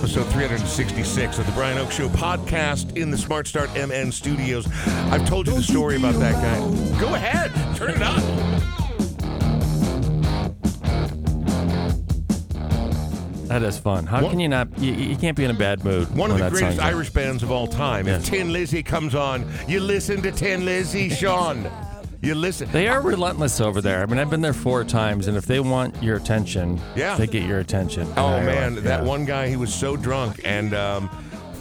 episode 366 of the Brian Oake Show podcast in the Smart Start MN studios. I've told you the story about that guy. Go ahead, turn it up. That is fun. How can you not? You, you can't be in a bad mood. One of when the that greatest song's on. Irish bands of all time. If Tin Lizzy comes on, you listen to Tin Lizzy, Sean. You listen. They are relentless over there. I mean, I've been there four times, and if they want your attention, Yeah. they get your attention. Oh man, that Yeah. one guy he was so drunk and um,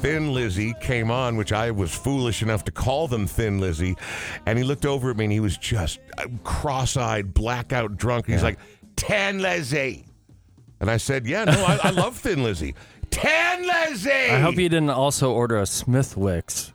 Thin Lizzy came on, which I was foolish enough to call them Thin Lizzy, and he looked over at me and he was just uh, cross-eyed, blackout drunk. He's like, Tan Lizzy," and I said, "Yeah, no, I, I love Thin Lizzy." Tan Lizzy. I hope you didn't also order a Smithwick's.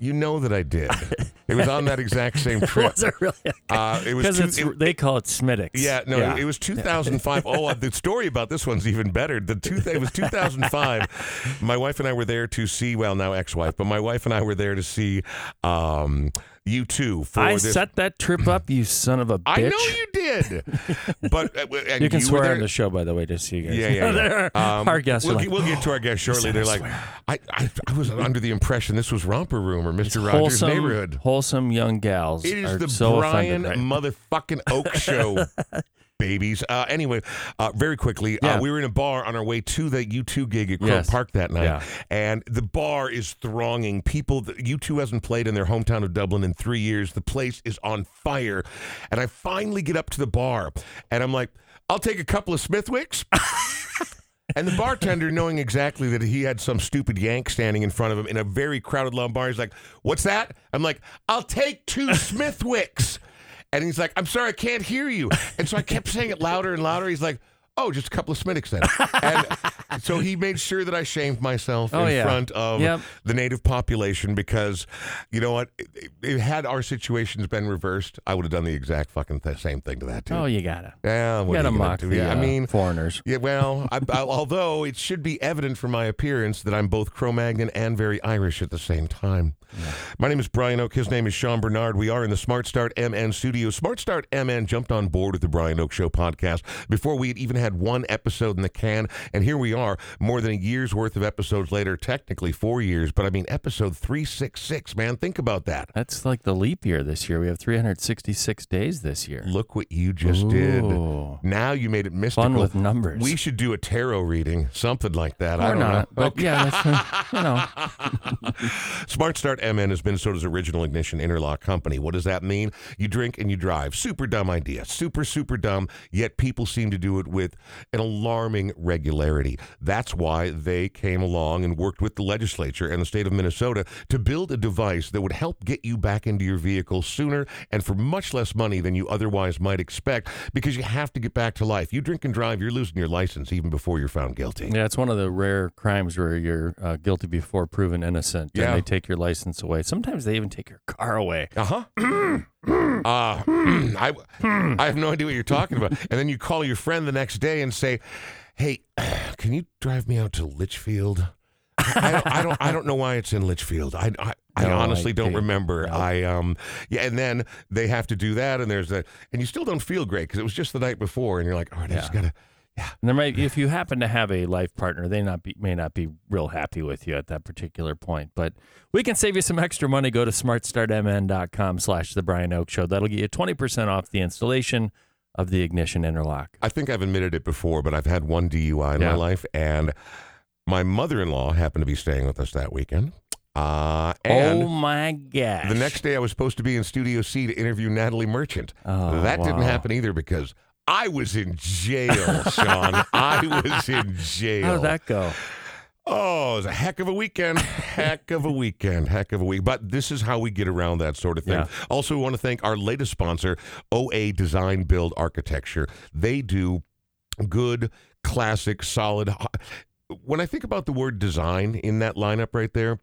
You know that I did. it was on that exact same trip. Was it really? Uh, it was Because two- it- they call it Smittix. Yeah, no, it was 2005. oh, the story about this one's even better. The two, it was 2005. my wife and I were there to see, well, now ex-wife, but my wife and I were there to see um, U2 for I this. set that trip up, you son of a bitch. I know you did, but uh, and You can were swear there- on the show, by the way, just so you guys. Yeah, yeah, There yeah. are- Um, our guests We'll, are get, like, we'll get to our guests shortly. They're like. I, I, I was under the impression this was Romper Room or Mister Rogers' wholesome, Neighborhood. Wholesome young gals. It is the so Brian right? motherfucking Oake Show. Babies. Uh, anyway, uh, very quickly, uh, Yeah. we were in a bar on our way to the U2 gig at Croke Yes. Park that night, Yeah. and the bar is thronging. People, that U2 hasn't played in their hometown of Dublin in three years. The place is on fire, and I finally get up to the bar, and I'm like, "I'll take a couple of Smithwicks." And the bartender, knowing exactly that he had some stupid yank standing in front of him in a very crowded long bar, he's like, "What's that?" I'm like, "I'll take two Smithwicks." And he's like, "I'm sorry, I can't hear you." And so I kept saying it louder and louder. He's like, "Oh, just a couple of Smithwicks then." And so he made sure that I shamed myself Oh, in yeah. front of Yep. the native population because, you know what, it, it- had our situations been reversed, I would have done the exact fucking th- same thing to that dude. Oh, you gotta. yeah, You gotta you mock the I uh, mean, foreigners. yeah, well, I, I, although it should be evident from my appearance that I'm both Cro-Magnon and very Irish at the same time. My name is Brian Oake. His name is Sean Bernard. We are in the Smart Start MN studio. Smart Start MN jumped on board with the Brian Oake Show podcast before we had even had one episode in the can, and here we are, more than a year's worth of episodes later. Technically four years, but I mean episode three six six. Man, think about that. That's like the leap year this year. We have 366 days this year. Look what you just did. Now you made it mystical. Fun with numbers. We should do a tarot reading, something like that. I or don't not, know. but yeah, that's, you know, Smart Start MN is Minnesota's original ignition interlock company. What does that mean? You drink and you drive. Super dumb idea. Super, super dumb, yet people seem to do it with an alarming regularity. That's why they came along and worked with the legislature and the state of Minnesota to build a device that would help get you back into your vehicle sooner and for much less money than you otherwise might expect because you have to get back to life. You drink and drive, you're losing your license even before you're found guilty. yeah, it's one of the rare crimes where you're uh, guilty before proven innocent, Yeah. and they take your license away. Sometimes they even take your car away. Uh huh. uh, I, I have no idea what you're talking about. And then you call your friend the next day and say, "Hey, can you drive me out to Litchfield?" I don't, I don't, I don't know why it's in Litchfield. I, I, I No honestly don't remember. No. I, um, yeah, and then they have to do that, and there's a, and you still don't feel great because it was just the night before, and you're like, all right, I just Yeah. gotta, And there might, if you happen to have a life partner, they not be, may not be real happy with you at that particular point. But we can save you some extra money. Go to smartstartmn.com slash the Brian Oake Show. That'll get you 20% off the installation of the ignition interlock. I think I've admitted it before, but I've had one DUI in Yeah. my life, and my mother-in-law happened to be staying with us that weekend. Uh, and oh my gosh. The next day, I was supposed to be in Studio C to interview Natalie Merchant. Oh, that didn't happen either because I was in jail, Sean. I was in jail. How did that go? Oh, it was a heck of a weekend. heck of a weekend. Heck of a week. But this is how we get around that sort of thing. Yeah. Also, we want to thank our latest sponsor, OA Design Build Architecture. They do good, classic, solid. When I think about the word design in that lineup right there,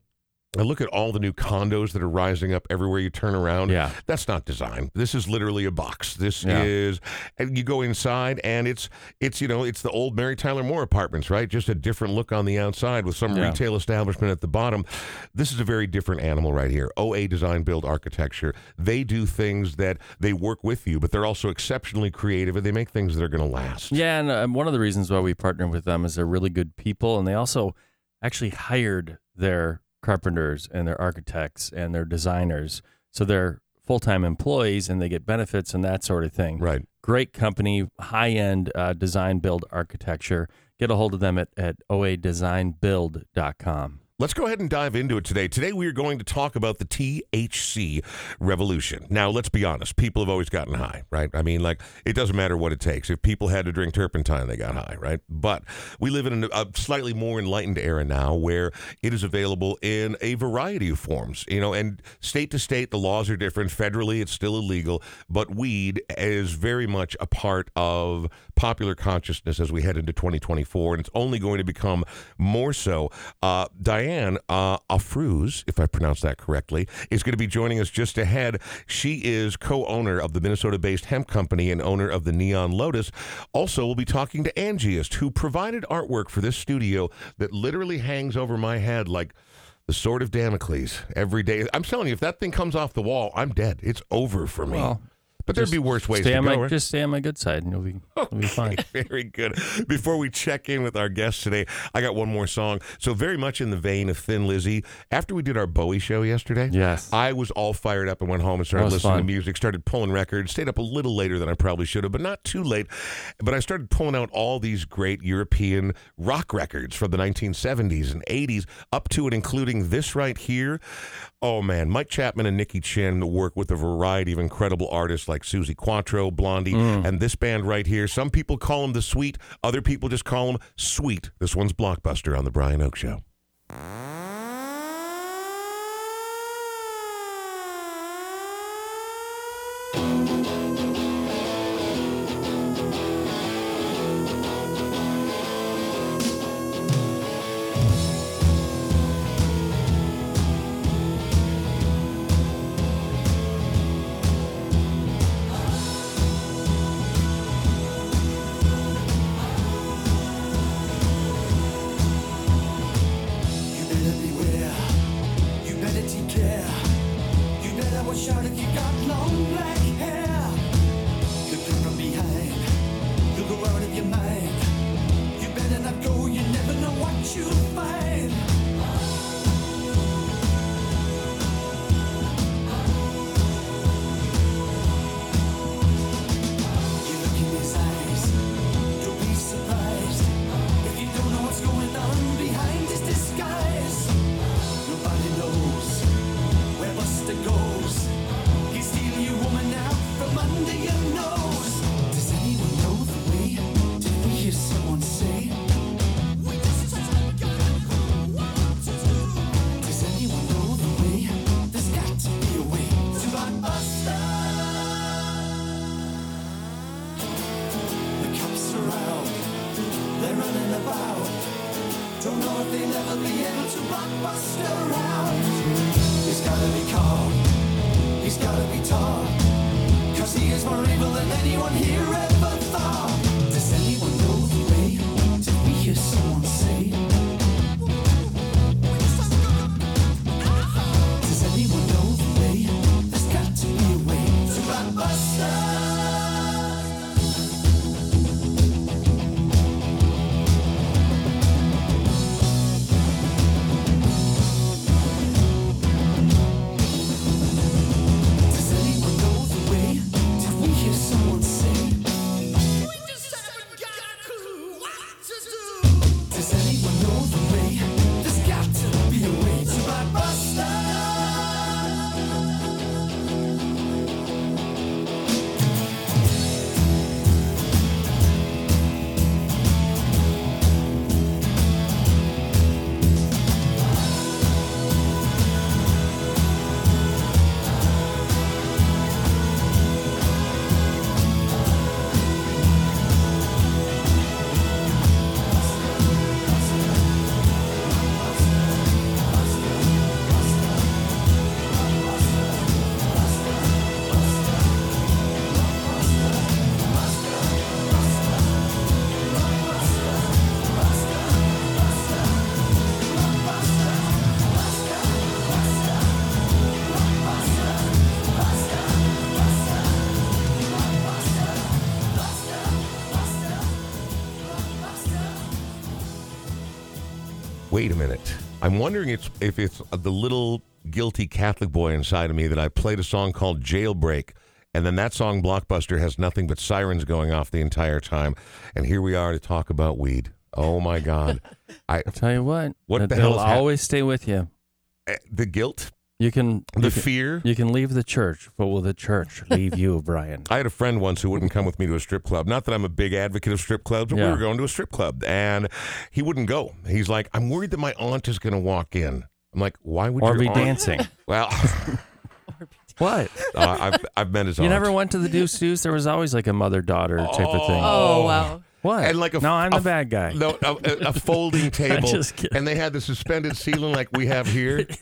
I look at all the new condos that are rising up everywhere you turn around. Yeah. That's not design. This is literally a box. This Yeah. is and you go inside and it's it's you know, it's the old Mary Tyler Moore apartments, right? Just a different look on the outside with some Yeah. retail establishment at the bottom. This is a very different animal right here. OA Design Build Architecture. They do things that they work with you, but they're also exceptionally creative and they make things that are going to last. Yeah, and um, one of the reasons why we partner with them is they're really good people, and they also actually hired their carpenters and their architects and their designers, so they're full time employees and they get benefits and that sort of thing. Right. Great company, high end uh, design build architecture. Get a hold of them at, at oadesignbuild.com. Let's go ahead and dive into it today. Today, we are going to talk about the THC revolution. Now, let's be honest. People have always gotten high, right? I mean, like, it doesn't matter what it takes. If people had to drink turpentine, they got high, right? But we live in a slightly more enlightened era now where it is available in a variety of forms, you know, and state to state, the laws are different. Federally, it's still illegal, but weed is very much a part of popular consciousness as we head into 2024, and it's only going to become more so. Uh, Diane uh, Afrooz, if I pronounce that correctly, is going to be joining us just ahead. She is co-owner of the Minnesota-based hemp company and owner of the Neon Lotus. Also, we'll be talking to Angiest, who provided artwork for this studio that literally hangs over my head like the sword of Damocles every day. I'm telling you, if that thing comes off the wall, I'm dead. It's over for me. Well, but there'd be worse ways to go. my, right? Just stay on my good side, and you'll be, you'll be fine. Very good. Before we check in with our guest today, I got one more song. So very much in the vein of Thin Lizzy. After we did our Bowie show yesterday, Yes. I was all fired up and went home and started listening to music, started pulling records, stayed up a little later than I probably should have, but not too late. But I started pulling out all these great European rock records from the 1970s and 80s, up to and including this right here. Oh man, Mike Chapman and Nicky Chinn work with a variety of incredible artists like Suzi Quatro, Blondie, mm. and this band right here. Some people call them the Sweet, other people just call them Sweet. This one's Blockbuster on the Brian Oake Show. Wait a minute. I'm wondering it's, if it's the little guilty Catholic boy inside of me that I played a song called Jailbreak. And then that song, Blockbuster, has nothing but sirens going off the entire time. And here we are to talk about weed. Oh my God. I Tell you what, What the hell hap- always stay with you. eh, The guilt, You can the you can, fear. you can leave the church, but will the church leave you, Brian? I had a friend once who wouldn't come with me to a strip club. Not that I'm a big advocate of strip clubs, but we were going to a strip club and he wouldn't go. He's like, I'm worried that my aunt is going to walk in. I'm like, why would Or be aunt? dancing? Well, What? uh, I've, I've met his You aunt. never went to the Deuce Deuce? There was always like a mother daughter type of thing. Oh, wow. What? And like a- no, I'm a- the bad guy. No, a, a- a folding table, just kidding. and they had the suspended ceiling like we have here.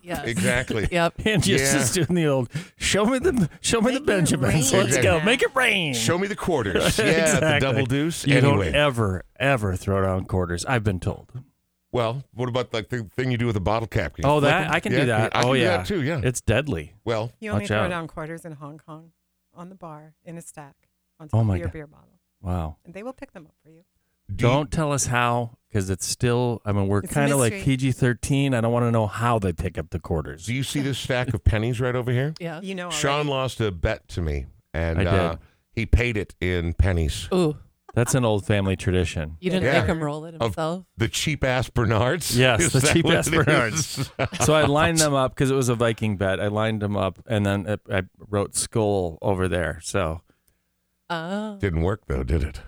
Yes. Exactly. Yep. And just, Yeah. just doing the old show me the show me the Make it Benjamins. rain. Let's go. Make it rain. Show me the quarters. Yeah, the Exactly. double deuce. You anyway, don't ever, ever throw down quarters. I've been told. well, what about like the thing you do with a bottle cap? Can you Oh, that? I can Yeah, do that. I can oh do yeah, that too. Yeah. It's deadly. well, You only Watch throw out. down quarters in Hong Kong on the bar in a stack on Oh top my of your God. beer bottle, Wow. and they will pick them up for you. Do don't tell us how, because it's still. I mean, we're It's a kind of like mystery. PG thirteen. I don't want to know how they pick up the quarters. Do you see this stack of pennies right over here? Yeah. You know, Sean already. lost a bet to me, and I did. Uh, he paid it in pennies. Ooh, That's an old family tradition. you didn't Yeah. make him roll it Of- himself. The cheap ass Bernards. Yes, Is the that cheap what ass it is? Bernards. So I lined them up because it was a Viking bet. I lined them up, and then it, I wrote skull over there. So Oh. Didn't work though, did it?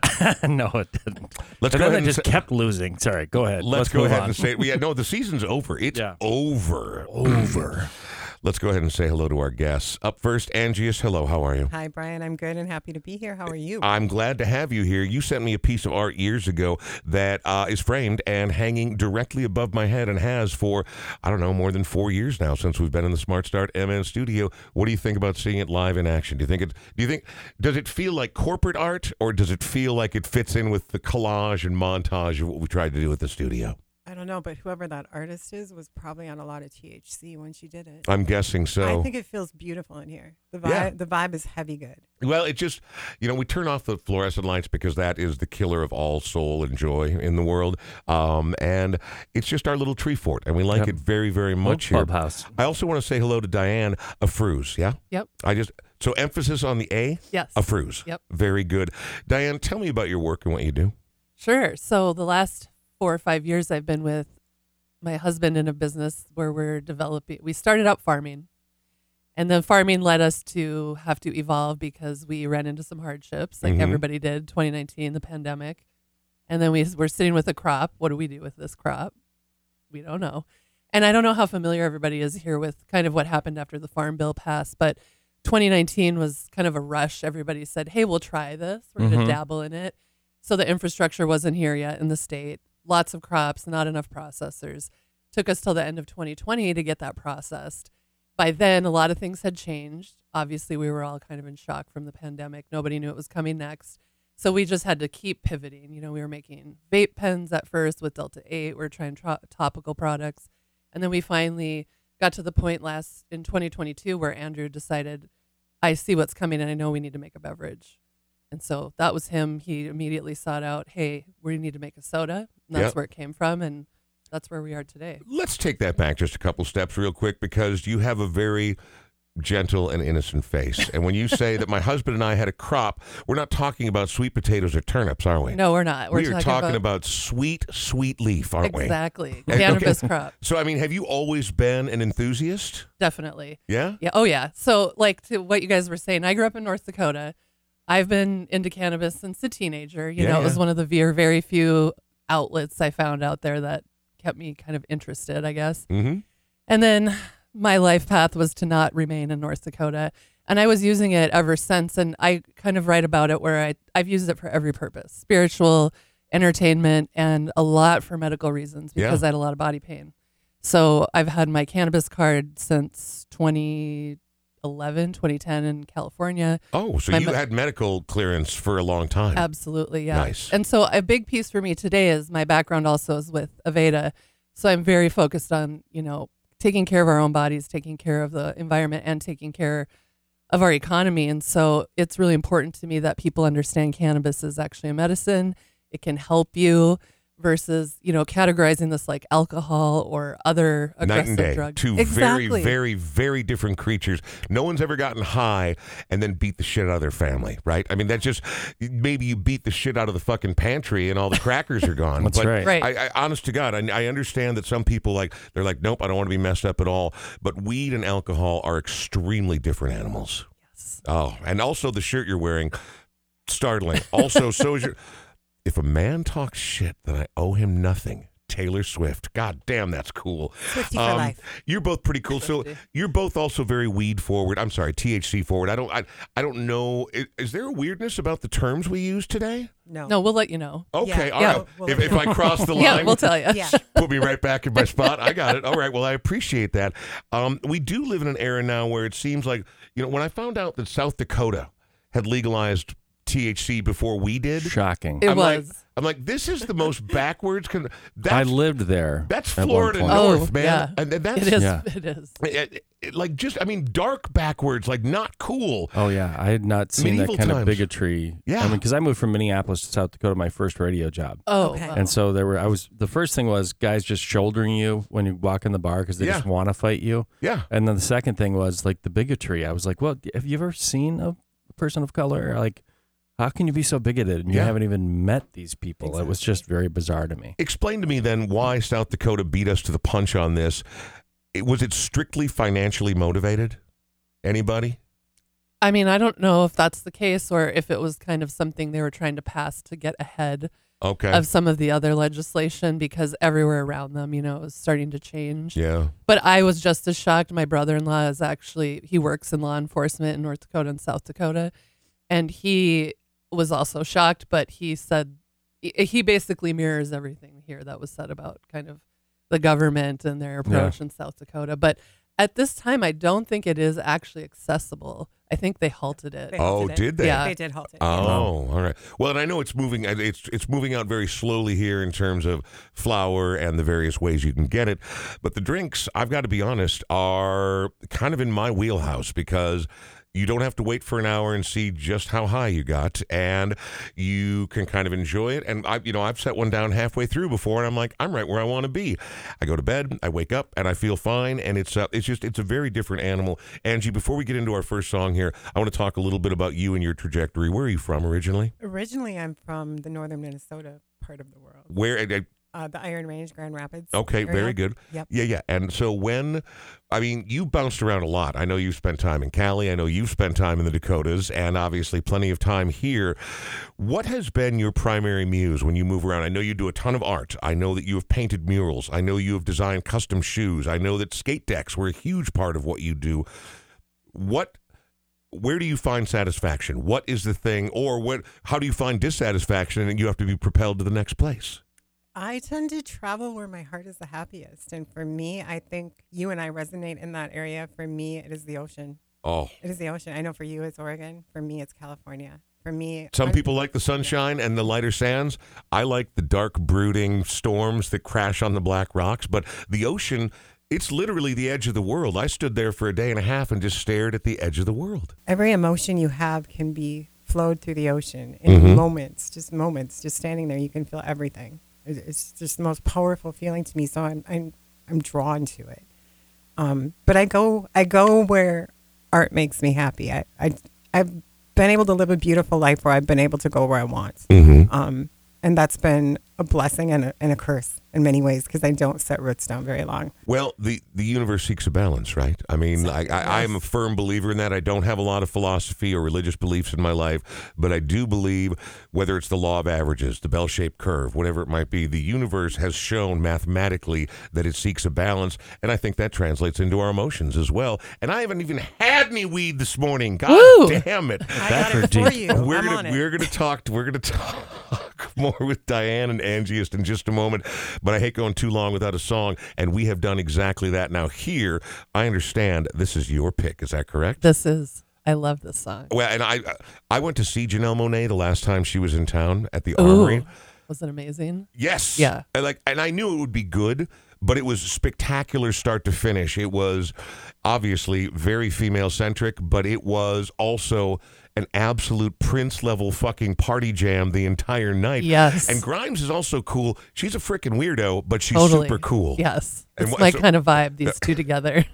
no, it didn't. Let's and go then ahead they and just say- kept losing. Sorry, go ahead. Let's, go ahead on. and say it. Yeah, no, the season's over. It's Yeah. over. Over. Let's go ahead and say hello to our guests. Up first, Angiest. Hello, how are you? Hi, Brian. I'm good and happy to be here. How are you? I'm glad to have you here. You sent me a piece of art years ago that uh, is framed and hanging directly above my head and has for, I don't know, more than four years now since we've been in the Smart Start MN studio. What do you think about seeing it live in action? Do you think it, do you think, does it feel like corporate art or does it feel like it fits in with the collage and montage of what we tried to do at the studio? I don't know, but whoever that artist is was probably on a lot of THC when she did it. I'm guessing so. I think it feels beautiful in here. The vibe, Yeah. the vibe is heavy good. Well, it just, you know, we turn off the fluorescent lights because that is the killer of all soul and joy in the world. Um, and it's just our little tree fort, and we like Yep. it very, very Old much here. clubhouse. I also want to say hello to Diane Afrooz. Yeah? Yep. I just, so emphasis on the A? Yes. Afrooz. Yep. Very good. Diane, tell me about your work and what you do. Sure. So the last four or five years, I've been with my husband in a business where we're developing. We started out farming, and then farming led us to have to evolve because we ran into some hardships, like Mhm. everybody did. 2019, the pandemic, and then we were sitting with a crop. What do we do with this crop? We don't know. And I don't know how familiar everybody is here with kind of what happened after the farm bill passed, but 2019 was kind of a rush. Everybody said, "Hey, we'll try this. We're going Mhm. to dabble in it." So the infrastructure wasn't here yet in the state. Lots of crops, not enough processors. Took us till the end of 2020 to get that processed. By then, a lot of things had changed. Obviously, we were all kind of in shock from the pandemic. Nobody knew it was coming next. So we just had to keep pivoting. You know, we were making vape pens at first with Delta 8. We are trying tro- topical products. And then we finally got to the point last in 2022 where Andrew decided, I see what's coming and I know we need to make a beverage. And so that was him. He immediately sought out, hey, we need to make a soda. And that's Yep. where it came from. And that's where we are today. Let's take that back just a couple steps real quick because you have a very gentle and innocent face. And when you say that my husband and I had a crop, we're not talking about sweet potatoes or turnips, are we? No, we're not. We're we talking, talking, about, sweet, sweet leaf, aren't we? exactly Okay. crop. So, I mean, have you always been an enthusiast? Definitely. Yeah? Yeah. Oh, yeah. So, like to what you guys were saying, I grew up in North Dakota. I've been into cannabis since a teenager. You Yeah, know, it was one of the very, very few outlets I found out there that kept me kind of interested, I guess. Mm-hmm. And then my life path was to not remain in North Dakota. And I was using it ever since. And I kind of write about it where I, I've used it for every purpose spiritual, entertainment, and a lot for medical reasons Yeah. because I had a lot of body pain. So I've had my cannabis card since 2011, 2010 in California. Oh, so My you me- had medical clearance for a long time. Absolutely, yeah. Nice. And so a big piece for me today is my background also is with Aveda. So I'm very focused on, you know, taking care of our own bodies, taking care of the environment and taking care of our economy. And so it's really important to me that people understand cannabis is actually a medicine. It can help you versus you know categorizing this like alcohol or other Night aggressive and day. drugs. Two exactly. very, very, very different creatures. No one's ever gotten high and then beat the shit out of their family, right? I mean, that's just maybe you beat the shit out of the fucking pantry and all the crackers are gone. That's but right. Right. I, I, honest to God, I, I understand that some people like they're like, nope, I don't want to be messed up at all. But weed and alcohol are extremely different animals. Yes. Oh, and also the shirt you're wearing, startling. Also, so is your. If a man talks shit, then I owe him nothing. Taylor Swift. God damn, that's cool. Swifty for Um, life. You're both pretty cool. So you're both also very weed forward. I'm sorry, THC forward. I don't. I, I don't know. Is, is there a weirdness about the terms we use today? No. No, we'll let you know. Okay, Yeah. all Yeah. right. We'll- if, if I cross the line, Yeah, we'll tell you. Yeah. put me right back in my spot. I got it. All right. Well, I appreciate that. Um, we do live in an era now where it seems like, you know, when I found out that South Dakota had legalized THC before we did, Shocking. It I'm like, was. I'm like, this is the most backwards. Con- I lived there. that's Florida point. Oh, North, man. yeah. And and that's It is. Yeah. It is. it- it- like just, I mean, dark backwards, like not cool. Oh yeah, I had not seen Medieval that kind times. of bigotry. Yeah. I mean, because I moved from Minneapolis to South Dakota, my first radio job, Oh, Okay. and so there were. I was the first thing was guys just shouldering you when you walk in the bar because they Yeah. just want to fight you, Yeah. and then the second thing was like the bigotry. I was like, well, have you ever seen a person of color? Like, how can you be so bigoted and you Yeah. haven't even met these people? It was just very bizarre to me. Explain to me then why South Dakota beat us to the punch on this. It, was it strictly financially motivated? Anybody? I mean, I don't know if that's the case or if it was kind of something they were trying to pass to get ahead Okay. of some of the other legislation because everywhere around them, you know, it was starting to change. yeah. But I was just as shocked. My brother in law is actually, he works in law enforcement in North Dakota and South Dakota. And he was also shocked, but he said, he- he basically mirrors everything here that was said about kind of the government and their approach in South Dakota. But at this time, I don't think it is actually accessible. I think they halted it. They Oh, it. did they? Yeah. They did halt it. Oh, all right. Well, and I know it's moving. It's it's moving out very slowly here in terms of flour and the various ways you can get it. But the drinks, I've got to be honest, are kind of in my wheelhouse because you don't have to wait for an hour and see just how high you got, and you can kind of enjoy it. And I, you know, I've set one down halfway through before, and I'm like, I'm right where I want to be. I go to bed, I wake up, and I feel fine. And it's uh, it's just it's a very different animal. Angie, before we get into our first song here, I want to talk a little bit about you and your trajectory. Where are you from originally? Originally, I'm from the northern Minnesota part of the world. Where? Uh, the Iron Range, Grand Rapids. Okay, area. very good. Yep. Yeah, yeah. And so when, I mean, you bounced around a lot. I know you spent time in Cali. I know you've spent time in the Dakotas, and obviously plenty of time here. What has been your primary muse when you move around? I know you do a ton of art. I know that you have painted murals. I know you have designed custom shoes. I know that skate decks were a huge part of what you do. What where do you find satisfaction? What is the thing, or what? How do you find dissatisfaction, and you have to be propelled to the next place? I tend to travel where my heart is the happiest. And for me, I think you and I resonate in that area. For me, it is the ocean. Oh, It is the ocean. I know for you, it's Oregon. For me, it's California. For me, Some people like the sunshine and the lighter sands. I like the dark, brooding storms that crash on the black rocks. But the ocean, it's literally the edge of the world. I stood there for a day and a half and just stared at the edge of the world. every emotion you have can be flowed through the ocean in Mhm. moments, just moments, just standing there. You can feel everything. It- It's just the most powerful feeling to me. So I'm I'm I'm drawn to it. Um, but I go I go where art makes me happy. I, I I've been able to live a beautiful life where I've been able to go where I want. Mm-hmm. Um, and that's been a blessing and a, and a curse in many ways because I don't set roots down very long. Well, the, the universe seeks a balance, right? I mean, I, I, I am a firm believer in that. I don't have a lot of philosophy or religious beliefs in my life, but I do believe whether it's the law of averages, the bell shaped curve, whatever it might be, the universe has shown mathematically that it seeks a balance. And I think that translates into our emotions as well. And I haven't even had any weed this morning. God Woo! damn it. I That got it for for you. We're I'm gonna on it. we're gonna talk we're gonna talk more with Diane and Angie in just a moment, but I hate going too long without a song, and we have done exactly that. Now here, I understand this is your pick. Is that correct? This is, I love this song. Well, and I I went to see Janelle Monáe the last time she was in town at the Ooh. Armory. Was it amazing? Yes. Yeah. And like, and I knew it would be good, but it was spectacular start to finish. It was obviously very female centric, but it was also an absolute Prince level fucking party jam the entire night. Yes. And Grimes is also cool. She's a freaking weirdo, but she's totally. super cool. Yes. And It's what- my so- kind of vibe, these two together.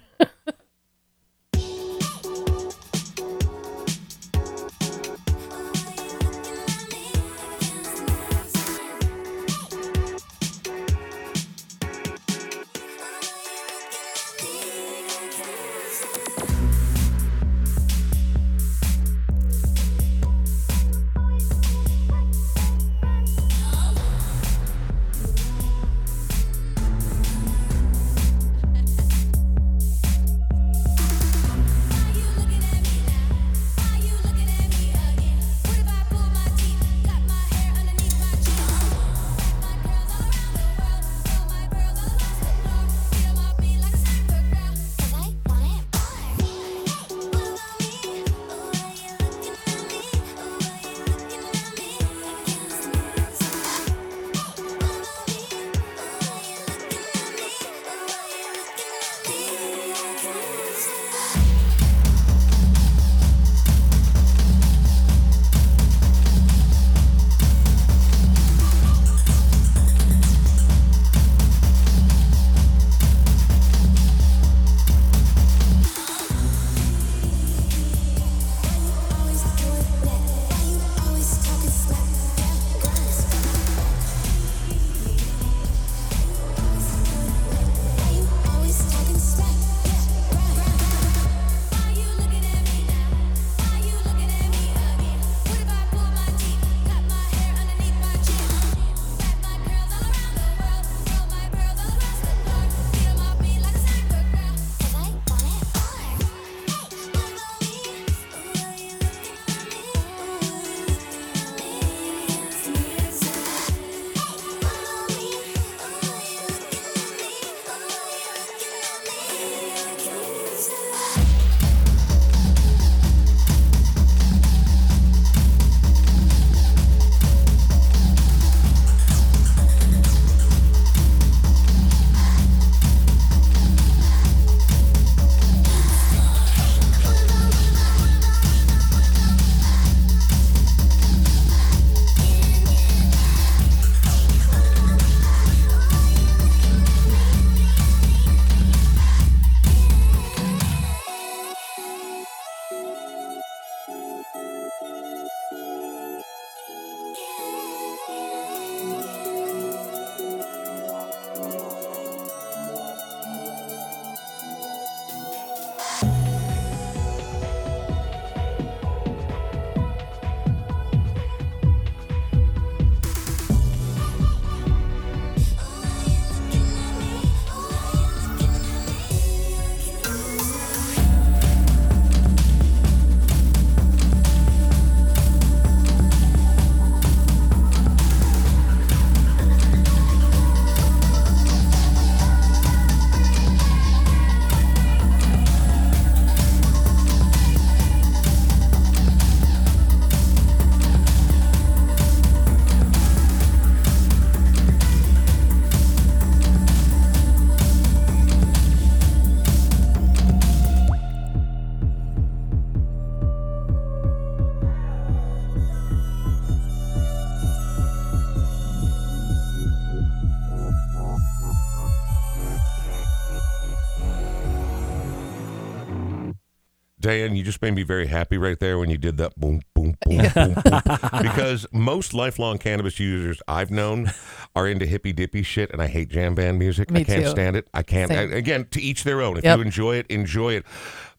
Diane, you just made me very happy right there when you did that boom, boom, boom, boom, boom. Because most lifelong cannabis users I've known are into hippy dippy shit, and I hate jam band music. Me I can't too. stand it. I can't. Same. I- again, to each their own. If Yep. you enjoy it, enjoy it.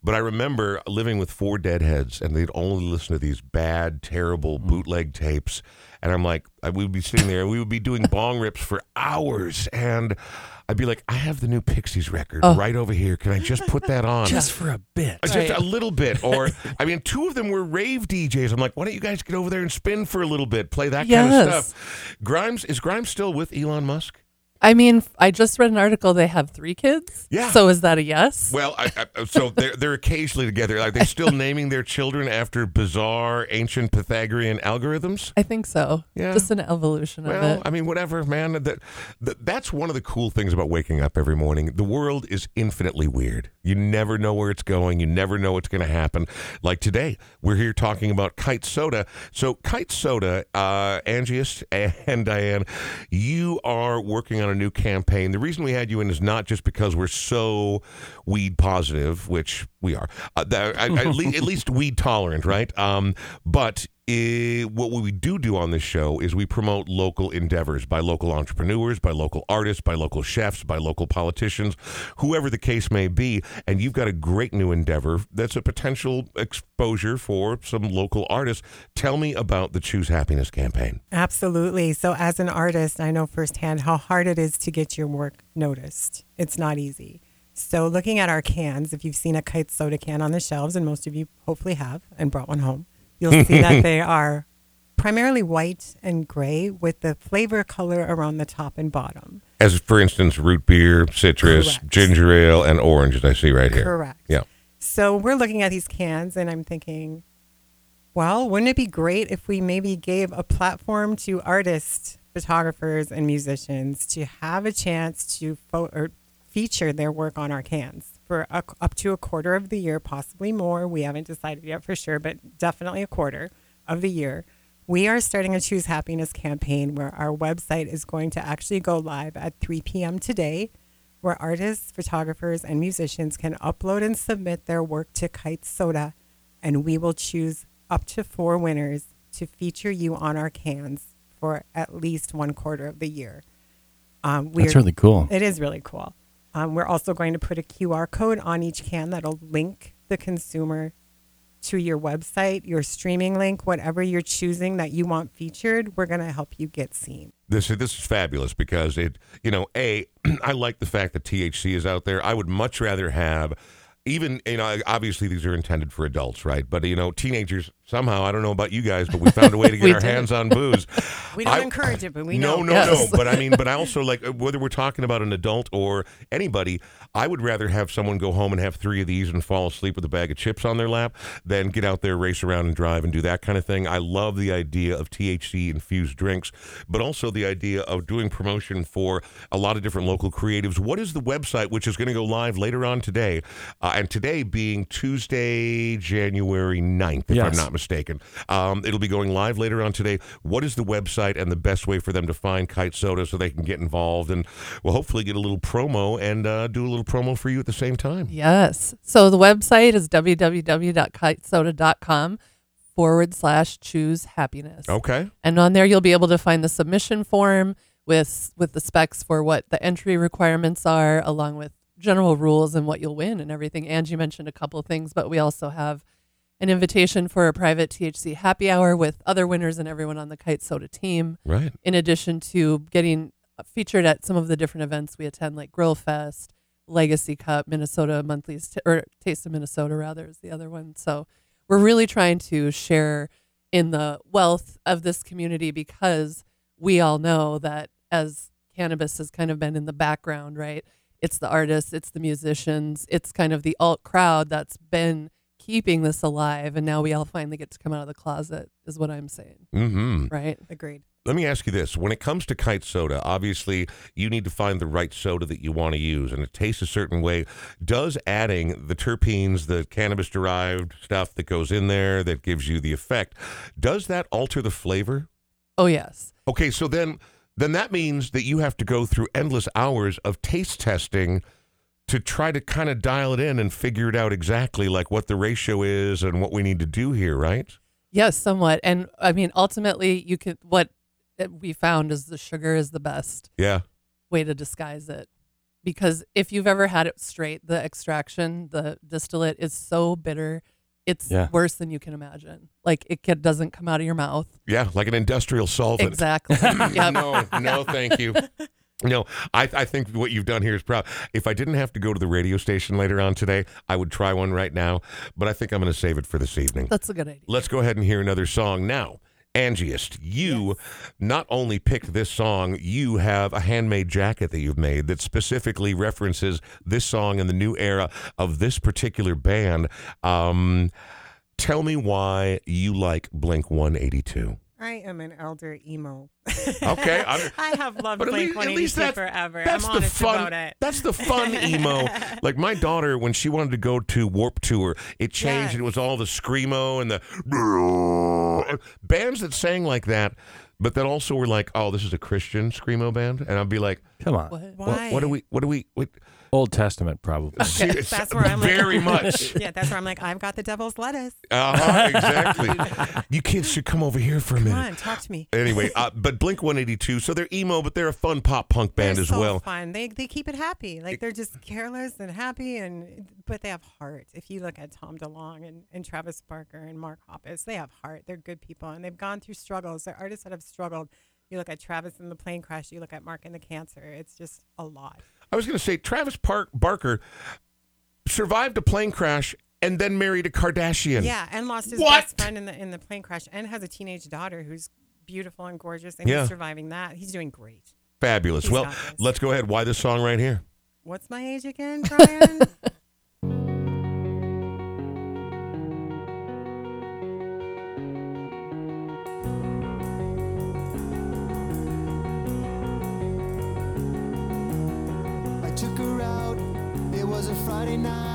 But I remember living with four deadheads, and they'd only listen to these bad, terrible mm. bootleg tapes. And I'm like, I, we would be sitting there, and we would be doing bong rips for hours, and I'd be like, I have the new Pixies record Oh. right over here. Can I just put that on? just for a bit. Uh, Just Right. a little bit. Or, I mean, two of them were rave DJs. I'm like, why don't you guys get over there and spin for a little bit? Play that kind of stuff. Grimes, is Grimes still with Elon Musk? I mean, I just read an article. They have three kids. Yeah. So is that a yes? Well, I, I, so they're they're occasionally together. Are they still naming their children after bizarre ancient Pythagorean algorithms? I think so. Yeah. Just an evolution of Well, it. I mean, whatever, man. That, that that's one of the cool things about waking up every morning. The world is infinitely weird. You never know where it's going. You never know what's going to happen. Like today, we're here talking about Kite Soda. So, Kite Soda, uh, Angiest and Diane, you are working on a new campaign. The reason we had you in is not just because we're so weed positive, which we are, uh, that- at, at least, at least weed tolerant, right? Um, but eh, what we do do on this show is we promote local endeavors by local entrepreneurs, by local artists, by local chefs, by local politicians, whoever the case may be. And you've got a great new endeavor that's a potential exposure for some local artists. Tell me about the Choose Happiness campaign. Absolutely. So, as an artist, I know firsthand how hard it is to get your work noticed. It's not easy. So, looking at our cans, if you've seen a kite soda can on the shelves, and most of you hopefully have and brought one home, you'll see that they are primarily white and gray with the flavor color around the top and bottom. As for instance, root beer, citrus, Correct. ginger ale, and orange, as I see right here. Correct. Yeah. So we're looking at these cans and I'm thinking, well, wouldn't it be great if we maybe gave a platform to artists, photographers, and musicians to have a chance to fo- or feature their work on our cans for a, up to a quarter of the year, possibly more. We haven't decided yet for sure, but definitely a quarter of the year. We are starting a Choose Happiness campaign where our website is going to actually go live at 3 p.m. today where artists, photographers, and musicians can upload and submit their work to Kite Soda, and we will choose up to four winners to feature you on our cans for at least one quarter of the year. Um, That's we're- really cool. It is really cool. Um, we're also going to put a QR code on each can that'll link the consumer to your website, your streaming link, whatever you're choosing that you want featured. We're going to help you get seen. This this is fabulous because it you know a I like the fact that THC is out there. I would much rather have even you know obviously these are intended for adults, right? But you know teenagers somehow I don't know about you guys, but we found a way to get our did. hands on booze. We don't I- encourage it, but we no, know. no, Yes. no. But I mean, but I also like uh, whether we're talking about an adult or anybody. I would rather have someone go home and have three of these and fall asleep with a bag of chips on their lap than get out there, race around, and drive and do that kind of thing. I love the idea of THC infused drinks, but also the idea of doing promotion for a lot of different local creatives. What is the website, which is going to go live later on today, uh, and today being Tuesday, January 9th, if I'm not mistaken. Um, it'll be going live later on today. What is the website and the best way for them to find Kite Soda so they can get involved and we'll hopefully get a little promo and uh, do a little promo for you at the same time? Yes. So the website is www.kitesoda.com forward slash choose happiness. Okay. And on there, you'll be able to find the submission form with with the specs for what the entry requirements are, along with general rules and what you'll win and everything. Angie mentioned a couple of things, but we also have an invitation for a private THC happy hour with other winners and everyone on the Kite Soda team. Right. In addition to getting featured at some of the different events we attend, like Grill Fest, Legacy Cup, Minnesota Monthly's, or Taste of Minnesota, rather, is the other one. So we're really trying to share in the wealth of this community because we all know that as cannabis has kind of been in the background, right? It's the artists, it's the musicians, it's kind of the alt crowd that's been keeping this alive. And now we all finally get to come out of the closet, is what I'm saying, Mm-hmm. right? Agreed. Let me ask you this. When it comes to kite soda, obviously you need to find the right soda that you want to use and it tastes a certain way. Does adding the terpenes, the cannabis derived stuff that goes in there that gives you the effect, does that alter the flavor? Oh, yes. Okay, so then then that means that you have to go through endless hours of taste testing to try to kind of dial it in and figure it out exactly like what the ratio is and what we need to do here, right? Yes, somewhat. And I mean, ultimately, you can, what eh, we found is the sugar is the best Yeah. way to disguise it. Because if you've ever had it straight, the extraction, the distillate is so bitter, it's Yeah. worse than you can imagine. Like it doesn't come out of your mouth. Yeah, like an industrial solvent. Exactly. No, no, thank you. No, I, I think what you've done here is proud. If I didn't have to go to the radio station later on today, I would try one right now, but I think I'm going to save it for this evening. That's a good idea. Let's go ahead and hear another song now. Angiest, you not only picked this song, you have a handmade jacket that you've made that specifically references this song and the new era of this particular band. Um, tell me why you like Blink 182. I am an elder emo. Okay, I'm- I have loved But at Blink least, at least 182 that's, forever. that's I'm the honest fun. about it. That's the fun emo. like my daughter, when she wanted to go to Warp Tour, it changed Yes. and it was all the screamo and the bands that sang like that, but that also were like, "Oh, this is a Christian screamo band," and I'd be like, Come on. What? "What, Why? what do we? What do we? What, Old Testament, probably. Serious- That's where I'm like- very much. yeah, that's where I'm like, I've got the devil's lettuce. Uh-huh, exactly. you kids should come over here for a Come minute. on, talk to me. Anyway, uh, but Blink 182, so they're emo, but they're a fun pop punk band they're as so well. Fun. They they keep it happy. Like they're just careless and happy, and but they have heart. If you look at Tom DeLonge and, and Travis Barker and Mark Hoppus, they have heart. They're good people, and they've gone through struggles. They're artists that have struggled. You look at Travis in the plane crash. You look at Mark in the cancer. It's just a lot. I was going to say Travis Park Barker survived a plane crash and then married a Kardashian. Yeah, and lost his What? best friend in the in the plane crash, and has a teenage daughter who's beautiful and gorgeous, and Yeah. he's surviving that. He's doing great. Fabulous. He's well, let's go ahead. Why this song right here? What's my age again, Brian? Friday night.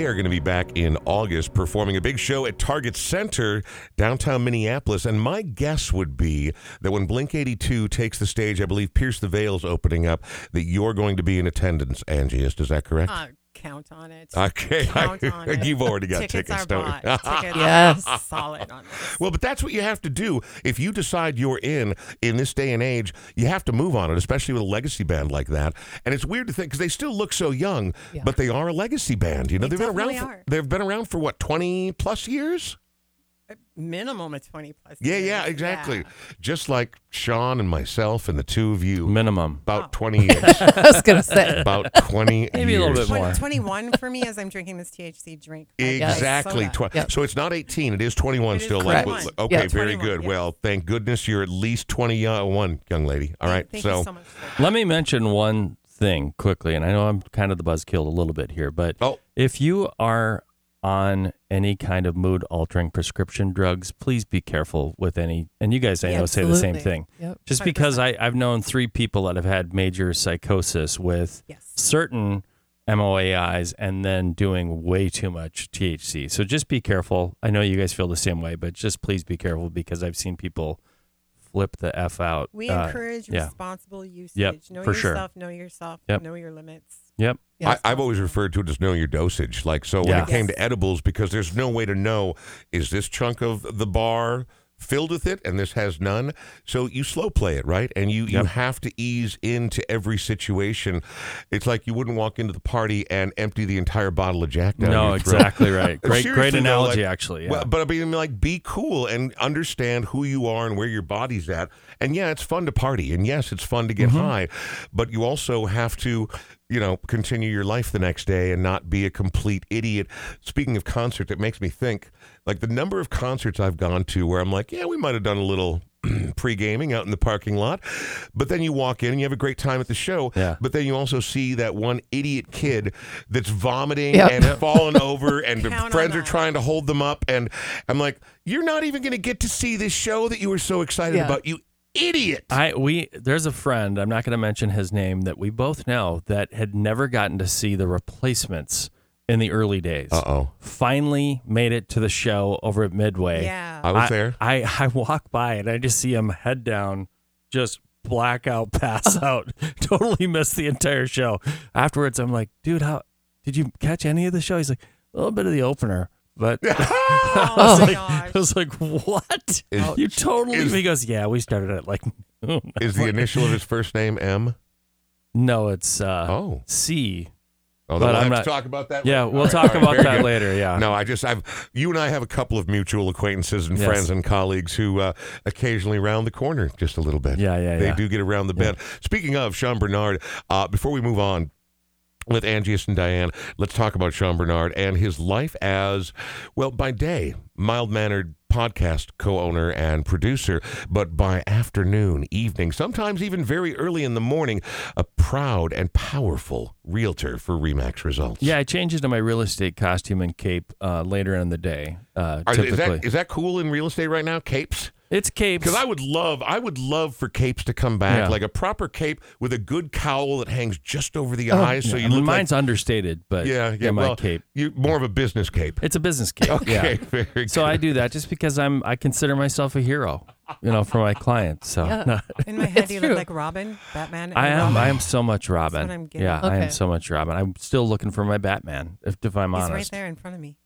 They are going to be back in August performing a big show at Target Center, downtown Minneapolis. And my guess would be that when Blink 82 takes the stage, I believe Pierce the Veil's opening up, that you're going to be in attendance, Angie. Is, is that correct? Uh, count on it. Okay. Count on it. You've already got tickets. tickets, are don't you? tickets Yes. are solid on this. Well, but that's what you have to do. If you decide you're in in this day and age, you have to move on it, especially with a legacy band like that. And it's weird to think because they still look so young, Yeah. but they are a legacy band. You know, They they've been around. For, they've been around for what twenty plus years. Minimum of 20 plus. Yeah, years. yeah, exactly. Yeah. Just like Sean and myself and the two of you, Minimum. about twenty years. I was gonna say. about twenty. Maybe a little bit more. 20, 21 for me as I'm drinking this THC drink. Exactly. Soda. Tw- Yep. So it's not 18. It is 21 It is still. 21. Like, okay, Yeah, very good. yes. Well, thank goodness you're at least 21, uh, young lady. All right. Thank so, you so much. Let me mention one thing quickly, and I know I'm kind of the buzzkill a little bit here, but oh, if you are on any kind of mood altering prescription drugs, please be careful with any. And you guys, I Yeah, know, say the same thing. Yep. Just because I, I've known three people that have had major psychosis with Yes. certain MOAIs and then doing way too much THC. So just be careful. I know you guys feel the same way, but just please be careful because I've seen people flip the F out. We Uh, encourage yeah. responsible usage. know for sure. yourself, know yourself, Yep. know your limits. Yep. Yes. I, I've always referred to it as knowing your dosage. Like, so when Yeah. it came Yes. to edibles, because there's no way to know is this chunk of the bar filled with it and this has none. So you slow play it, right? And you, you have to ease into every situation. It's like you wouldn't walk into the party and empty the entire bottle of Jack down No, exactly right. Great, great analogy, like- actually. Yeah. Well, but I mean, like, be cool and understand who you are and where your body's at. And yeah, it's fun to party, and yes, it's fun to get Mm-hmm. high, but you also have to, you know, continue your life the next day and not be a complete idiot. Speaking of concert, it makes me think, like the number of concerts I've gone to where I'm like, yeah, we might have done a little. pre-gaming out in the parking lot but then you walk in and you have a great time at the show Yeah. but then you also see that one idiot kid that's vomiting Yep. and falling over and Count friends are trying to hold them up and I'm like, you're not even going to get to see this show that you were so excited Yeah. about, you idiot. I we there's a friend, I'm not going to mention his name that we both know that had never gotten to see the replacements in the early days. Uh-oh. Finally made it to the show over at Midway. Yeah. I was there. I, I walk by and I just see him head down, just blackout, pass out, totally miss the entire show. Afterwards, I'm like, dude, how did you catch any of the show? He's like, a little bit of the opener, but I Oh, was like, gosh. I was like, what? Is- you totally? is- he goes, yeah, we started at like noon. Is the initial of his first name M? No, it's uh, Oh. C. Oh, But we'll I'm not- to talk about that. Yeah, later. we'll right, talk right, about that good. later. Yeah. No, I just I've you and I have a couple of mutual acquaintances and Yes. friends and colleagues who uh, occasionally round the corner just a little bit. Yeah, yeah, They yeah. do get around the bend. Speaking of Sean Bernard, uh, before we move on with Angiest and Diane, let's talk about Sean Bernard and his life as well by day mild mannered podcast co-owner and producer, but by afternoon, evening, sometimes even very early in the morning, a proud and powerful realtor for RE/MAX Results. Yeah, I changed into my real estate costume and cape uh, later in the day. Uh, Are, typically, is that is that cool in real estate right now? Capes? It's capes. Because I would love, I would love for capes to come back, Yeah. like a proper cape with a good cowl that hangs just over the oh, eyes, so you I mean, look mine's like understated, but yeah, yeah. my well, cape. you more of a business cape. It's a business cape. Okay, Yeah. very So I do that just because I'm I consider myself a hero, you know, for my clients. So Yeah. no, In my head, you true. look like Robin, Batman. and I am Robin. I am so much Robin. what I'm getting. yeah, I am so much Robin. I'm still looking for my Batman. If if I'm He's honest, right there in front of me.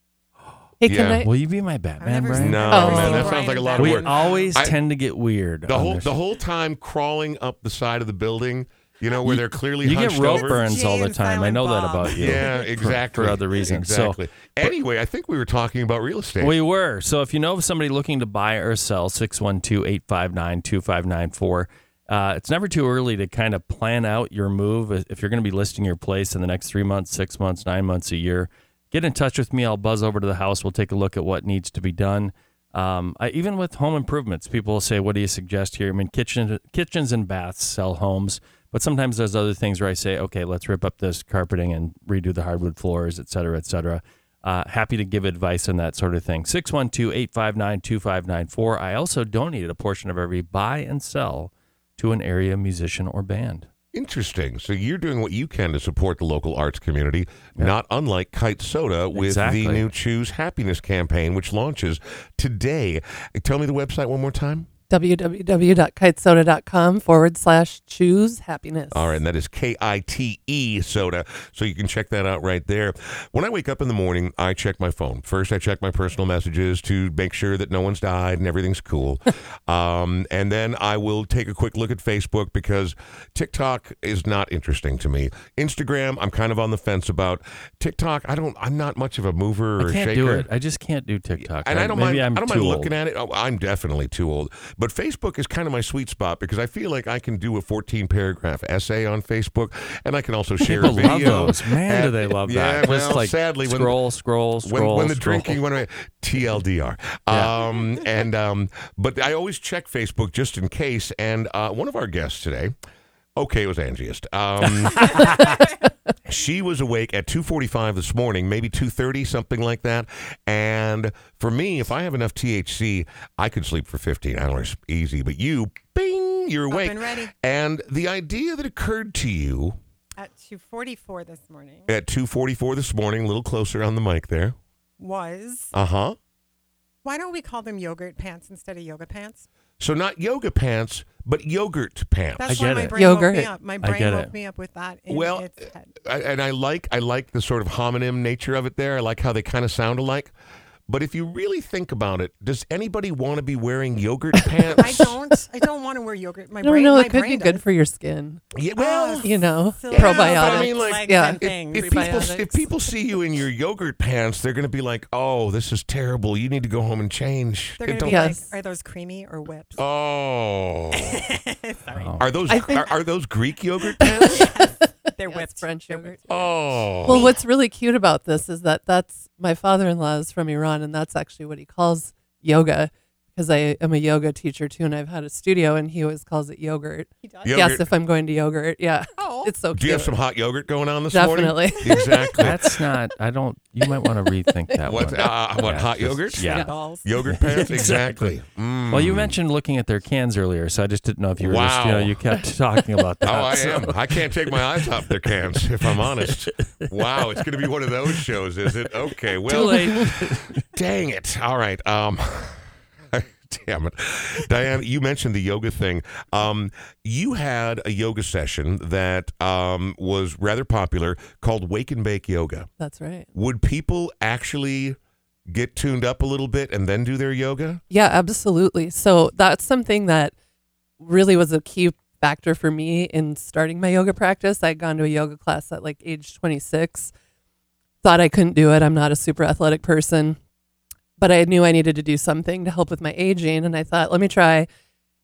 Hey, Yeah. can I? will you be my Batman, never Brian? seen No, Oh. man, that Brian sounds like a lot of work. We work. always I- tend to get weird. The on whole this the whole time crawling up the side of the building, you know, where they're clearly You get hunched rope over. burns all the and time. I Silent know that Bob. about you. Yeah, exactly. For, other reasons. So Exactly. anyway, I think we were talking about real estate. We were. So if you know of somebody looking to buy or sell, 612 859 2594. Uh, It's never too early to kind of plan out your move. If you're going to be listing your place in the next three months, six months, nine months, a year, get in touch with me. I'll buzz over to the house. We'll take a look at what needs to be done. Um, I, even with home improvements, people will say, "What do you suggest here?" I mean, kitchen, kitchens and baths sell homes, but sometimes there's other things where I say, "Okay, let's rip up this carpeting and redo the hardwood floors, et cetera, et cetera." Uh, happy to give advice on that sort of thing. 612 859 2594. I also donated a portion of every buy and sell to an area musician or band. Interesting. So you're doing what you can to support the local arts community, not unlike Kite Soda with Exactly. the new Choose Happiness campaign, which launches today. Tell me the website one more time. www.kitesoda.com forward slash choose happiness. All right, and that is K I T E soda. So you can check that out right there. When I wake up in the morning, I check my phone. First, I check my personal messages to make sure that no one's died and everything's cool. um, and then I will take a quick look at Facebook because TikTok is not interesting to me. Instagram, I'm kind of on the fence about. TikTok, I don't. I'm not much of a mover or I can't shaker. do it. I just can't do TikTok. And I don't Maybe mind. I'm I don't too mind old. looking at it. Oh, I'm definitely too old. But Facebook is kind of my sweet spot because I feel like I can do a 14 paragraph essay on Facebook, and I can also share People a love those. Man, do they love yeah, that. Well, Just like sadly, when- scroll, scroll, when, scroll. when the scroll. drinking when I, TLDR. Yeah. Um, and um, but I always check Facebook just in case. And uh, one of our guests today, okay, it was Angiest. Um, she was awake at 2:45 this morning, maybe 2:30, something like that. And for me, if I have enough THC, I could sleep for 15 hours easy. But you, bing, you're awake. and ready. And the idea that occurred to you At 244 this morning At 2:44 this morning, a little closer on the mic there. was Uh huh. why don't we call them yogurt pants instead of yoga pants? So not yoga pants, but yogurt pants. That's I why get my it. brain woke Yogurt. me up. My brain get woke it. me up with that in Well, its head. I, and I like I like the sort of homonym nature of it there. I like how they kind of sound alike. But if you really think about it, does anybody want to be wearing yogurt pants? I don't. I don't want to wear yogurt. My I don't brain. know. my It could be brain good does. for your skin. Yeah, well, Oh, You know, silly Yeah, I mean, like, legs yeah. if, if people if people see you in your yogurt pants, they're going to be like, "Oh, this is terrible. You need to go home and change." They're gonna be Yes. like, are those creamy or whipped? oh, Sorry, Oh. are those think- are, are those Greek yogurt pants? they're Yes, whipped. French yogurt. oh, Well, what's really cute about this is that that's my father-in-law is from Iran, and that's actually what he calls yoga, because I am a yoga teacher too, and I've had a studio, and he always calls it yogurt. He does. Yogurt. Yes, if I'm going to yogurt, yeah, Oh. it's so cute. Do you have some hot yogurt going on this Definitely. morning? Definitely. exactly. That's not. I don't. You might want to rethink that what? one. Uh, what? Yeah, hot yogurt? Yeah. Balls. Yogurt pants? exactly. Mm. Well, you mentioned looking at their cans earlier, so I just didn't know if you were just, you know, Wow. you kept talking about that. Oh, I so- am. I can't take my eyes off their cans, if I'm honest. Wow, it's going to be one of those shows, is it? Okay, Well, Too well, late. dang it. All right. Um, damn it, Diane. You mentioned the yoga thing. Um, you had a yoga session that um, was rather popular called Wake and Bake Yoga. That's right. Would people actually get tuned up a little bit and then do their yoga? Yeah, absolutely. So that's something that really was a key factor for me in starting my yoga practice. I'd gone to a yoga class at like age 26. Thought I couldn't do it. I'm not a super athletic person, but I knew I needed to do something to help with my aging. And I thought, let me try.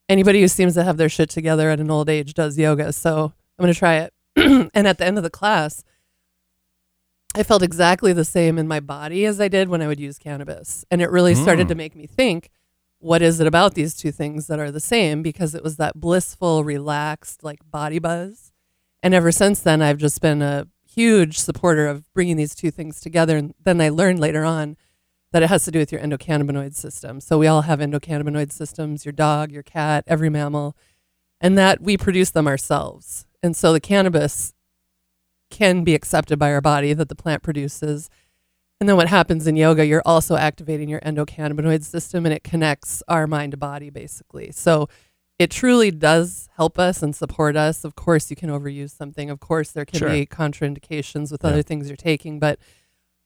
Anybody who seems to have their shit together at an old age does yoga. So I'm going to try it. and at the end of the class, I felt exactly the same in my body as I did when I would use cannabis. And it really started Mm. to make me think, what is it about these two things that are the same? Because it was that blissful, relaxed, like body buzz. And ever since then, I've just been a huge supporter of bringing these two things together. And then I learned later on that it has to do with your endocannabinoid system. So we all have endocannabinoid systems your dog, your cat, every mammal, and that we produce them ourselves. And so the cannabis can be accepted by our body that the plant produces. And then what happens in yoga, you're also activating your endocannabinoid system and it connects our mind to body basically. So it truly does help us and support us. Of course, you can overuse something. Of course, there can Sure. be contraindications with Yeah. other things you're taking, but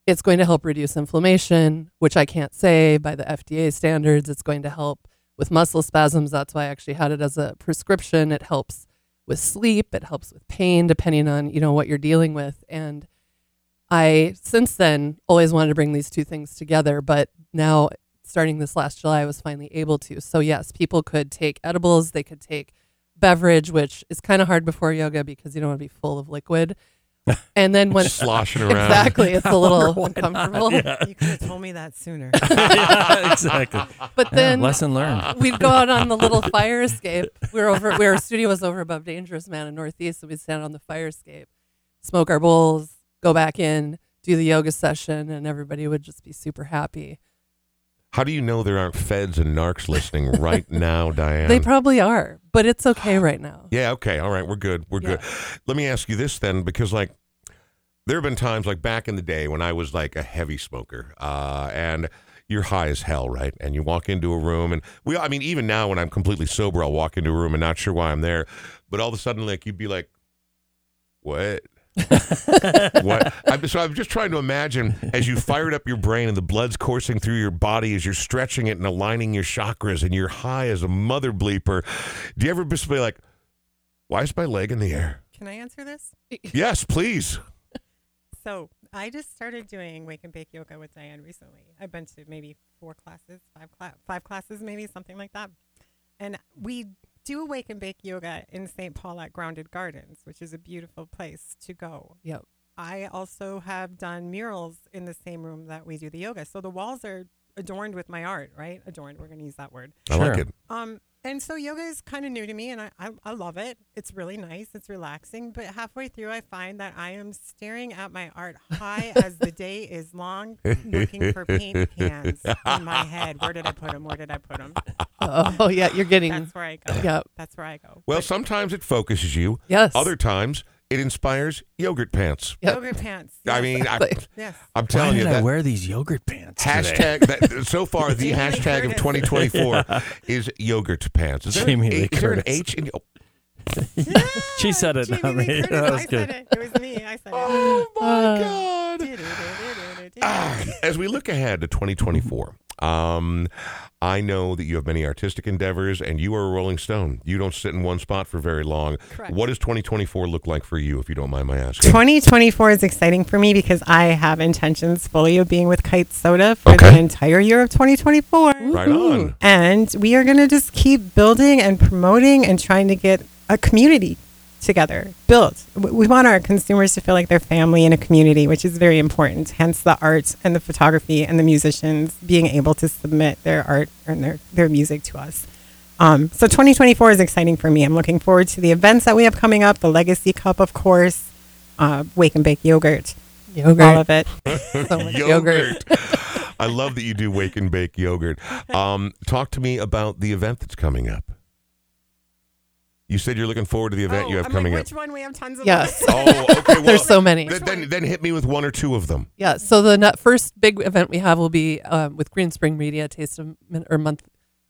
it's going to help reduce inflammation, which I can't say by the FDA standards. It's going to help with muscle spasms. That's why I actually had it as a prescription. It helps with sleep. It helps with pain, depending on you know what you're dealing with. And I since then always wanted to bring these two things together, but now starting this last July, I was finally able to. So yes, people could take edibles. They could take beverage, which is kind of hard before yoga because you don't want to be full of liquid. And then when Sloshing around. exactly, it's a little why uncomfortable. Yeah. You could have told me that sooner. yeah, exactly. But then Lesson learned. we'd go out on the little fire escape. We were over where our studio was over above Dangerous Man in Northeast, so we'd stand on the fire escape, smoke our bowls, go back in, do the yoga session, and everybody would just be super happy. How do you know there aren't feds and narcs listening right now, Diane? They probably are, but it's okay right now. Yeah, okay. All right, we're good. We're good. Let me ask you this then, because like there have been times like back in the day when I was like a heavy smoker, uh, and you're high as hell, right? And you walk into a room and we I mean, even now when I'm completely sober, I'll walk into a room and not sure why I'm there. But all of a sudden, like you'd be like, What? what? I'm, so I'm just trying to imagine as you fired up your brain and the blood's coursing through your body as you're stretching it and aligning your chakras and you're high as a mother bleeper. Do you ever just be like, why is my leg in the air? Can I answer this? Yes, please. So I just started doing wake and bake yoga with Diane recently. I've been to maybe four classes, five cla- five classes, maybe something like that. And we do wake and bake yoga in St. Paul at Grounded Gardens, which is a beautiful place to go. Yep. I also have done murals in the same room that we do the yoga. So the walls are adorned with my art, right? Adorned. We're going to use that word. I like it. Um, and so yoga is kind of new to me, and I, I, I love it. It's really nice. It's relaxing. But halfway through, I find that I am staring at my art high as the day is long, looking for paint cans in my head. Where did I put them? Where did I put them? Oh yeah, you're getting That's where I go. yeah. That's where I go. Well, But sometimes it focuses you. Yes. Other times it inspires yogurt pants. Yep. Yogurt pants. I mean, I, Yes. I'm Why telling you I that wear these yogurt pants? today? hashtag that so far the Jamie Lee hashtag of Curtis. 2024 is yogurt pants. Is there, Jamie an, Lee is there an Curtis. H in? Oh, She said it, Jamie not me. Curtis, That was I good. said it. It was me. I said it. oh my Uh, God! Ah, as we look ahead to 2024, um, I know that you have many artistic endeavors, and you are a Rolling Stone. You don't sit in one spot for very long. Correct. What does 2024 look like for you, if you don't mind my asking? 2024 is exciting for me because I have intentions fully of being with Kite Soda for Okay. the entire year of 2024. Right on. And we are going to just keep building and promoting and trying to get a community together built. We want our consumers to feel like they're family in a community, which is very important. Hence the art and the photography and the musicians being able to submit their art and their, their music to us. Um, so 2024 is exciting for me. I'm looking forward to the events that we have coming up, the Legacy Cup, of course, uh, Wake and Bake Yogurt, Yogurt. all of it. so much yogurt. I love that you do wake and bake yogurt. Um, talk to me about the event that's coming up. You said you're looking forward to the event you have coming up. Which one? We have tons of Yes. Oh, okay. Well, There's so many. Then, then, then hit me with one or two of them. Yeah. So the net- first big event we have will be um, with Greenspring Media, Taste of Min- or month,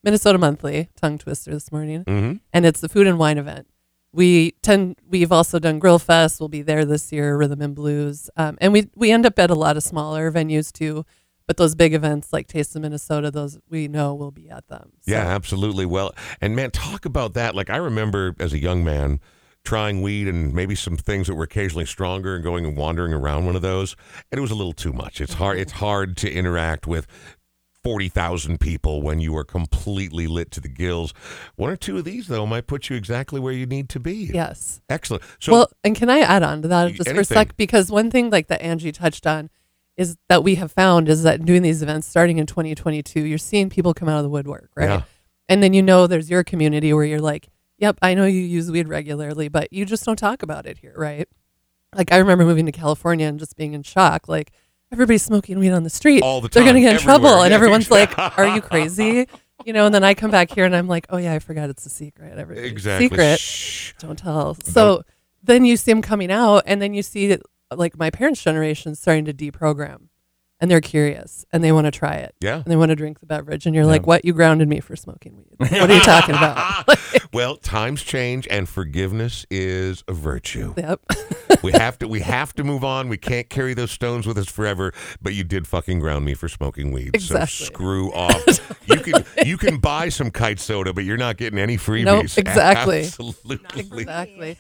Minnesota Monthly, tongue twister this morning, Mm-hmm. and it's the food and wine event. We tend we've also done Grill Fest. We'll be there this year, Rhythm and Blues, um, and we we end up at a lot of smaller venues too. But those big events like Taste of Minnesota, those we know will be at them. So, Yeah, absolutely. Well, and man, talk about that. Like I remember as a young man trying weed and maybe some things that were occasionally stronger and going and wandering around one of those, and it was a little too much. It's hard. It's hard to interact with. 40,000 people when you are completely lit to the gills. One or two of these, though, might put you exactly where you need to be. Yes. Excellent. So, well, and can I add on to that just for a sec? Because one thing like that Angie touched on is that we have found is that doing these events starting in 2022, you're seeing people come out of the woodwork, right? Yeah. And then you know there's your community where you're like, yep, I know you use weed regularly, but you just don't talk about it here, right? Like I remember moving to California and just being in shock, like everybody's smoking weed on the street. all the time. They're gonna get in trouble, everywhere. and Yeah, everyone's like, "Are you crazy?" You know. And then I come back here and I'm like, "Oh yeah, I forgot it's a secret. Everything's Exactly. secret." Shh. don't tell. So then you see them coming out, and then you see like my parents' generation starting to deprogram, and they're curious and they want to try it Yeah. and they want to drink the beverage, and you're like, "What? You grounded me for smoking weed? What are you talking about?" well, times change and forgiveness is a virtue. yep. we have to we have to move on. We can't carry those stones with us forever. But you did fucking ground me for smoking weed. Exactly. So screw off. you can you can buy some kite soda, but you're not getting any freebies. Nope, exactly. Absolutely. exactly.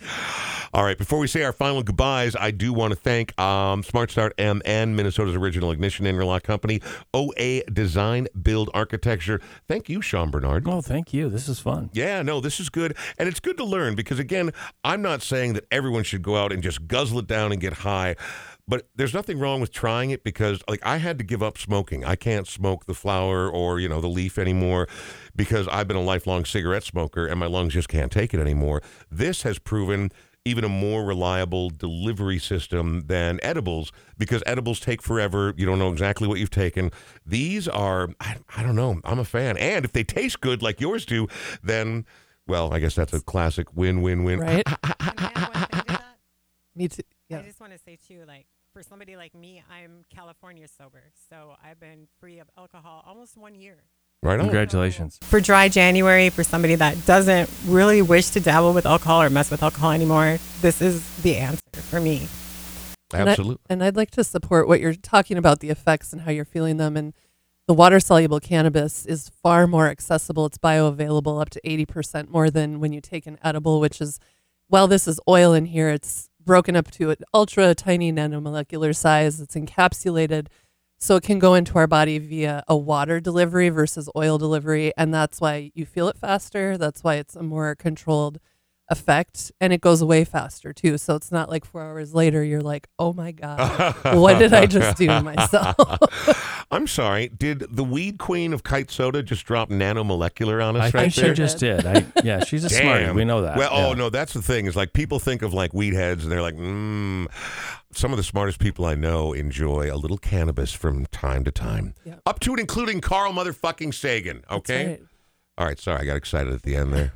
All right. Before we say our final goodbyes, I do want to thank um, Smart Start MN, Minnesota's original ignition interlock company, OA Design Build Architecture. Thank you, Sean Bernard. Oh, thank you. This is fun. Yeah, no, this is good. And it's good to learn because, again, I'm not saying that everyone should go out and just guzzle it down and get high. But there's nothing wrong with trying it because, like, I had to give up smoking. I can't smoke the flower or, you know, the leaf anymore because I've been a lifelong cigarette smoker and my lungs just can't take it anymore. This has proven even a more reliable delivery system than edibles because edibles take forever. You don't know exactly what you've taken. These are, I, I don't know, I'm a fan. And if they taste good like yours do, then, well, I guess that's a classic win win win. Right. Me too. Yeah. I just want to say too, like for somebody like me, I'm California sober, so I've been free of alcohol almost one year. Right on. Congratulations. For dry January, for somebody that doesn't really wish to dabble with alcohol or mess with alcohol anymore, this is the answer for me. And I- Absolutely. And I'd like to support what you're talking about the effects and how you're feeling them. And the water soluble cannabis is far more accessible. It's bioavailable up to 80% more than when you take an edible, which is, while this is oil in here, it's broken up to an ultra tiny nanomolecular size. It's encapsulated. So it can go into our body via a water delivery versus oil delivery. And that's why you feel it faster. That's why it's a more controlled effect and it goes away faster too. So it's not like four hours later you're like, oh my God, what did I just do to myself? I'm sorry. Did the weed queen of kite soda just drop nanomolecular on us I right think there? she just did. I, yeah, she's a smart. Damn. We know that. Well, oh no, that's the thing. Is like people think of like weed heads, and they're like, mm. Some of the smartest people I know enjoy a little cannabis from time to time, Yep. up to and including Carl motherfucking Sagan. Okay. That's right. All right. Sorry, I got excited at the end there.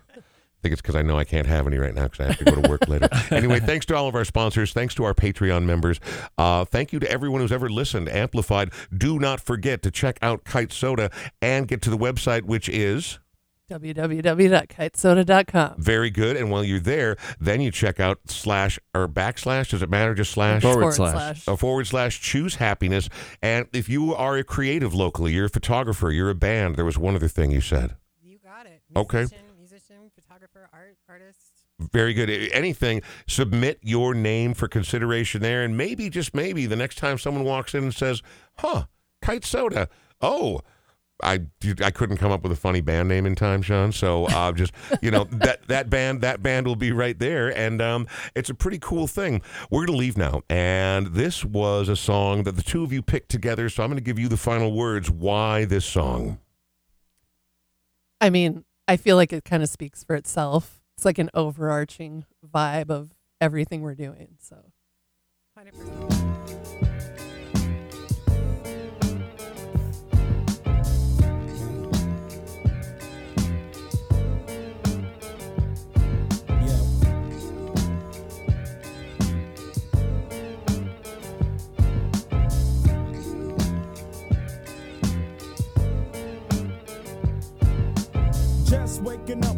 I think it's because I know I can't have any right now because I have to go to work later. Anyway, thanks to all of our sponsors. Thanks to our Patreon members. Uh, thank you to everyone who's ever listened, amplified. Do not forget to check out Kite Soda and get to the website, which is www.kitesoda.com. very good. And while you're there, then you check out slash or backslash. Does it matter? Just slash? Forward slash. a forward slash choose happiness. And if you are a creative locally, you're a photographer, you're a band. There was one other thing you said. You got it. Okay. Musician, musician, photographer, art, artist. Very good. Anything, submit your name for consideration there. And maybe, just maybe, the next time someone walks in and says, huh, Kite Soda. Oh, I, I couldn't come up with a funny band name in time, Sean. So uh, just you know that that band that band will be right there, and um, it's a pretty cool thing. We're gonna leave now, and this was a song that the two of you picked together. So I'm gonna give you the final words. Why this song? I mean, I feel like it kind of speaks for itself. It's like an overarching vibe of everything we're doing. So 100%. Waking up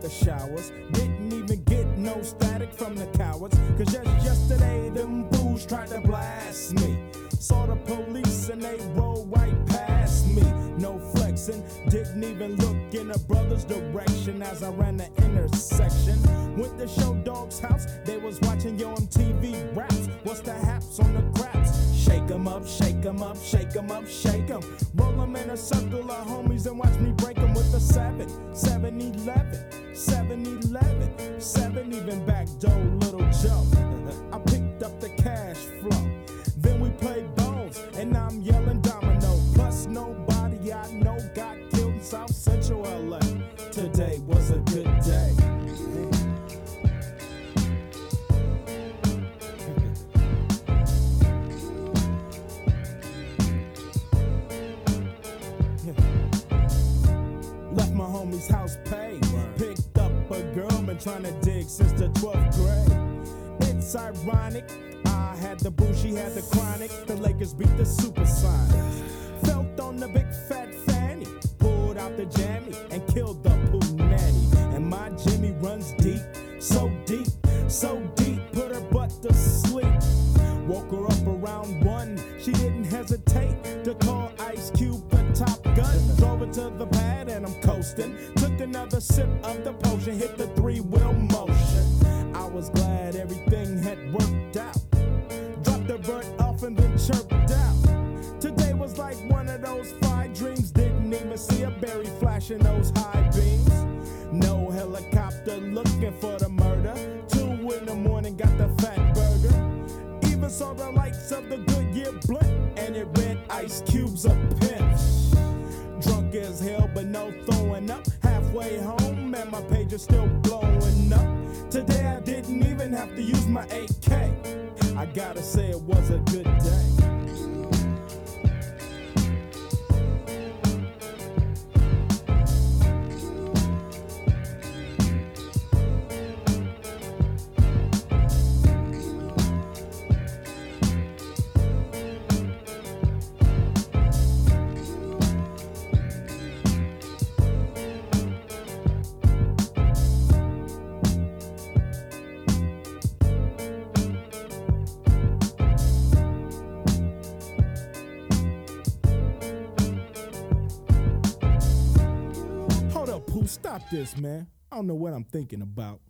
The showers. Didn't even get no static from the cowards. Cause just yesterday, them fools tried to blast me. Saw the police and they rolled right past me. No didn't even look in a brother's direction as I ran the intersection. Went to Short Dog's house, they was watching Yo MTV raps. What's the haps on the craps? Shake 'em up, shake 'em up, shake 'em up, shake 'em. Roll 'em in a circle of homies and watch me break 'em with a 7, 7 11, 7 11, 7 even back door, little Joe. I picked up the cash flow. Then we played bones, and I'm yelling trying to dig since the 12th grade. It's ironic. I had the boo, she had the chronic. The Lakers beat the Supersonics. Felt on the big fat fanny. Pulled out the jammy and killed the poo nanny. And my Jimmy runs deep, so deep, so deep. Put her butt to sleep. Woke her up around one. She didn't hesitate to call Ice Cube the top gun. Drove her to the pad and I'm coasting. Took another sip of the potion, hit the of the Goodyear blimp, and it read Ice Cube's a pimp. Drunk as hell, but no throwing up. Halfway home, and my page is still blowing up. Today I didn't even have to use my AK. I gotta say it was a good day. Stop this, man. I don't know what I'm thinking about.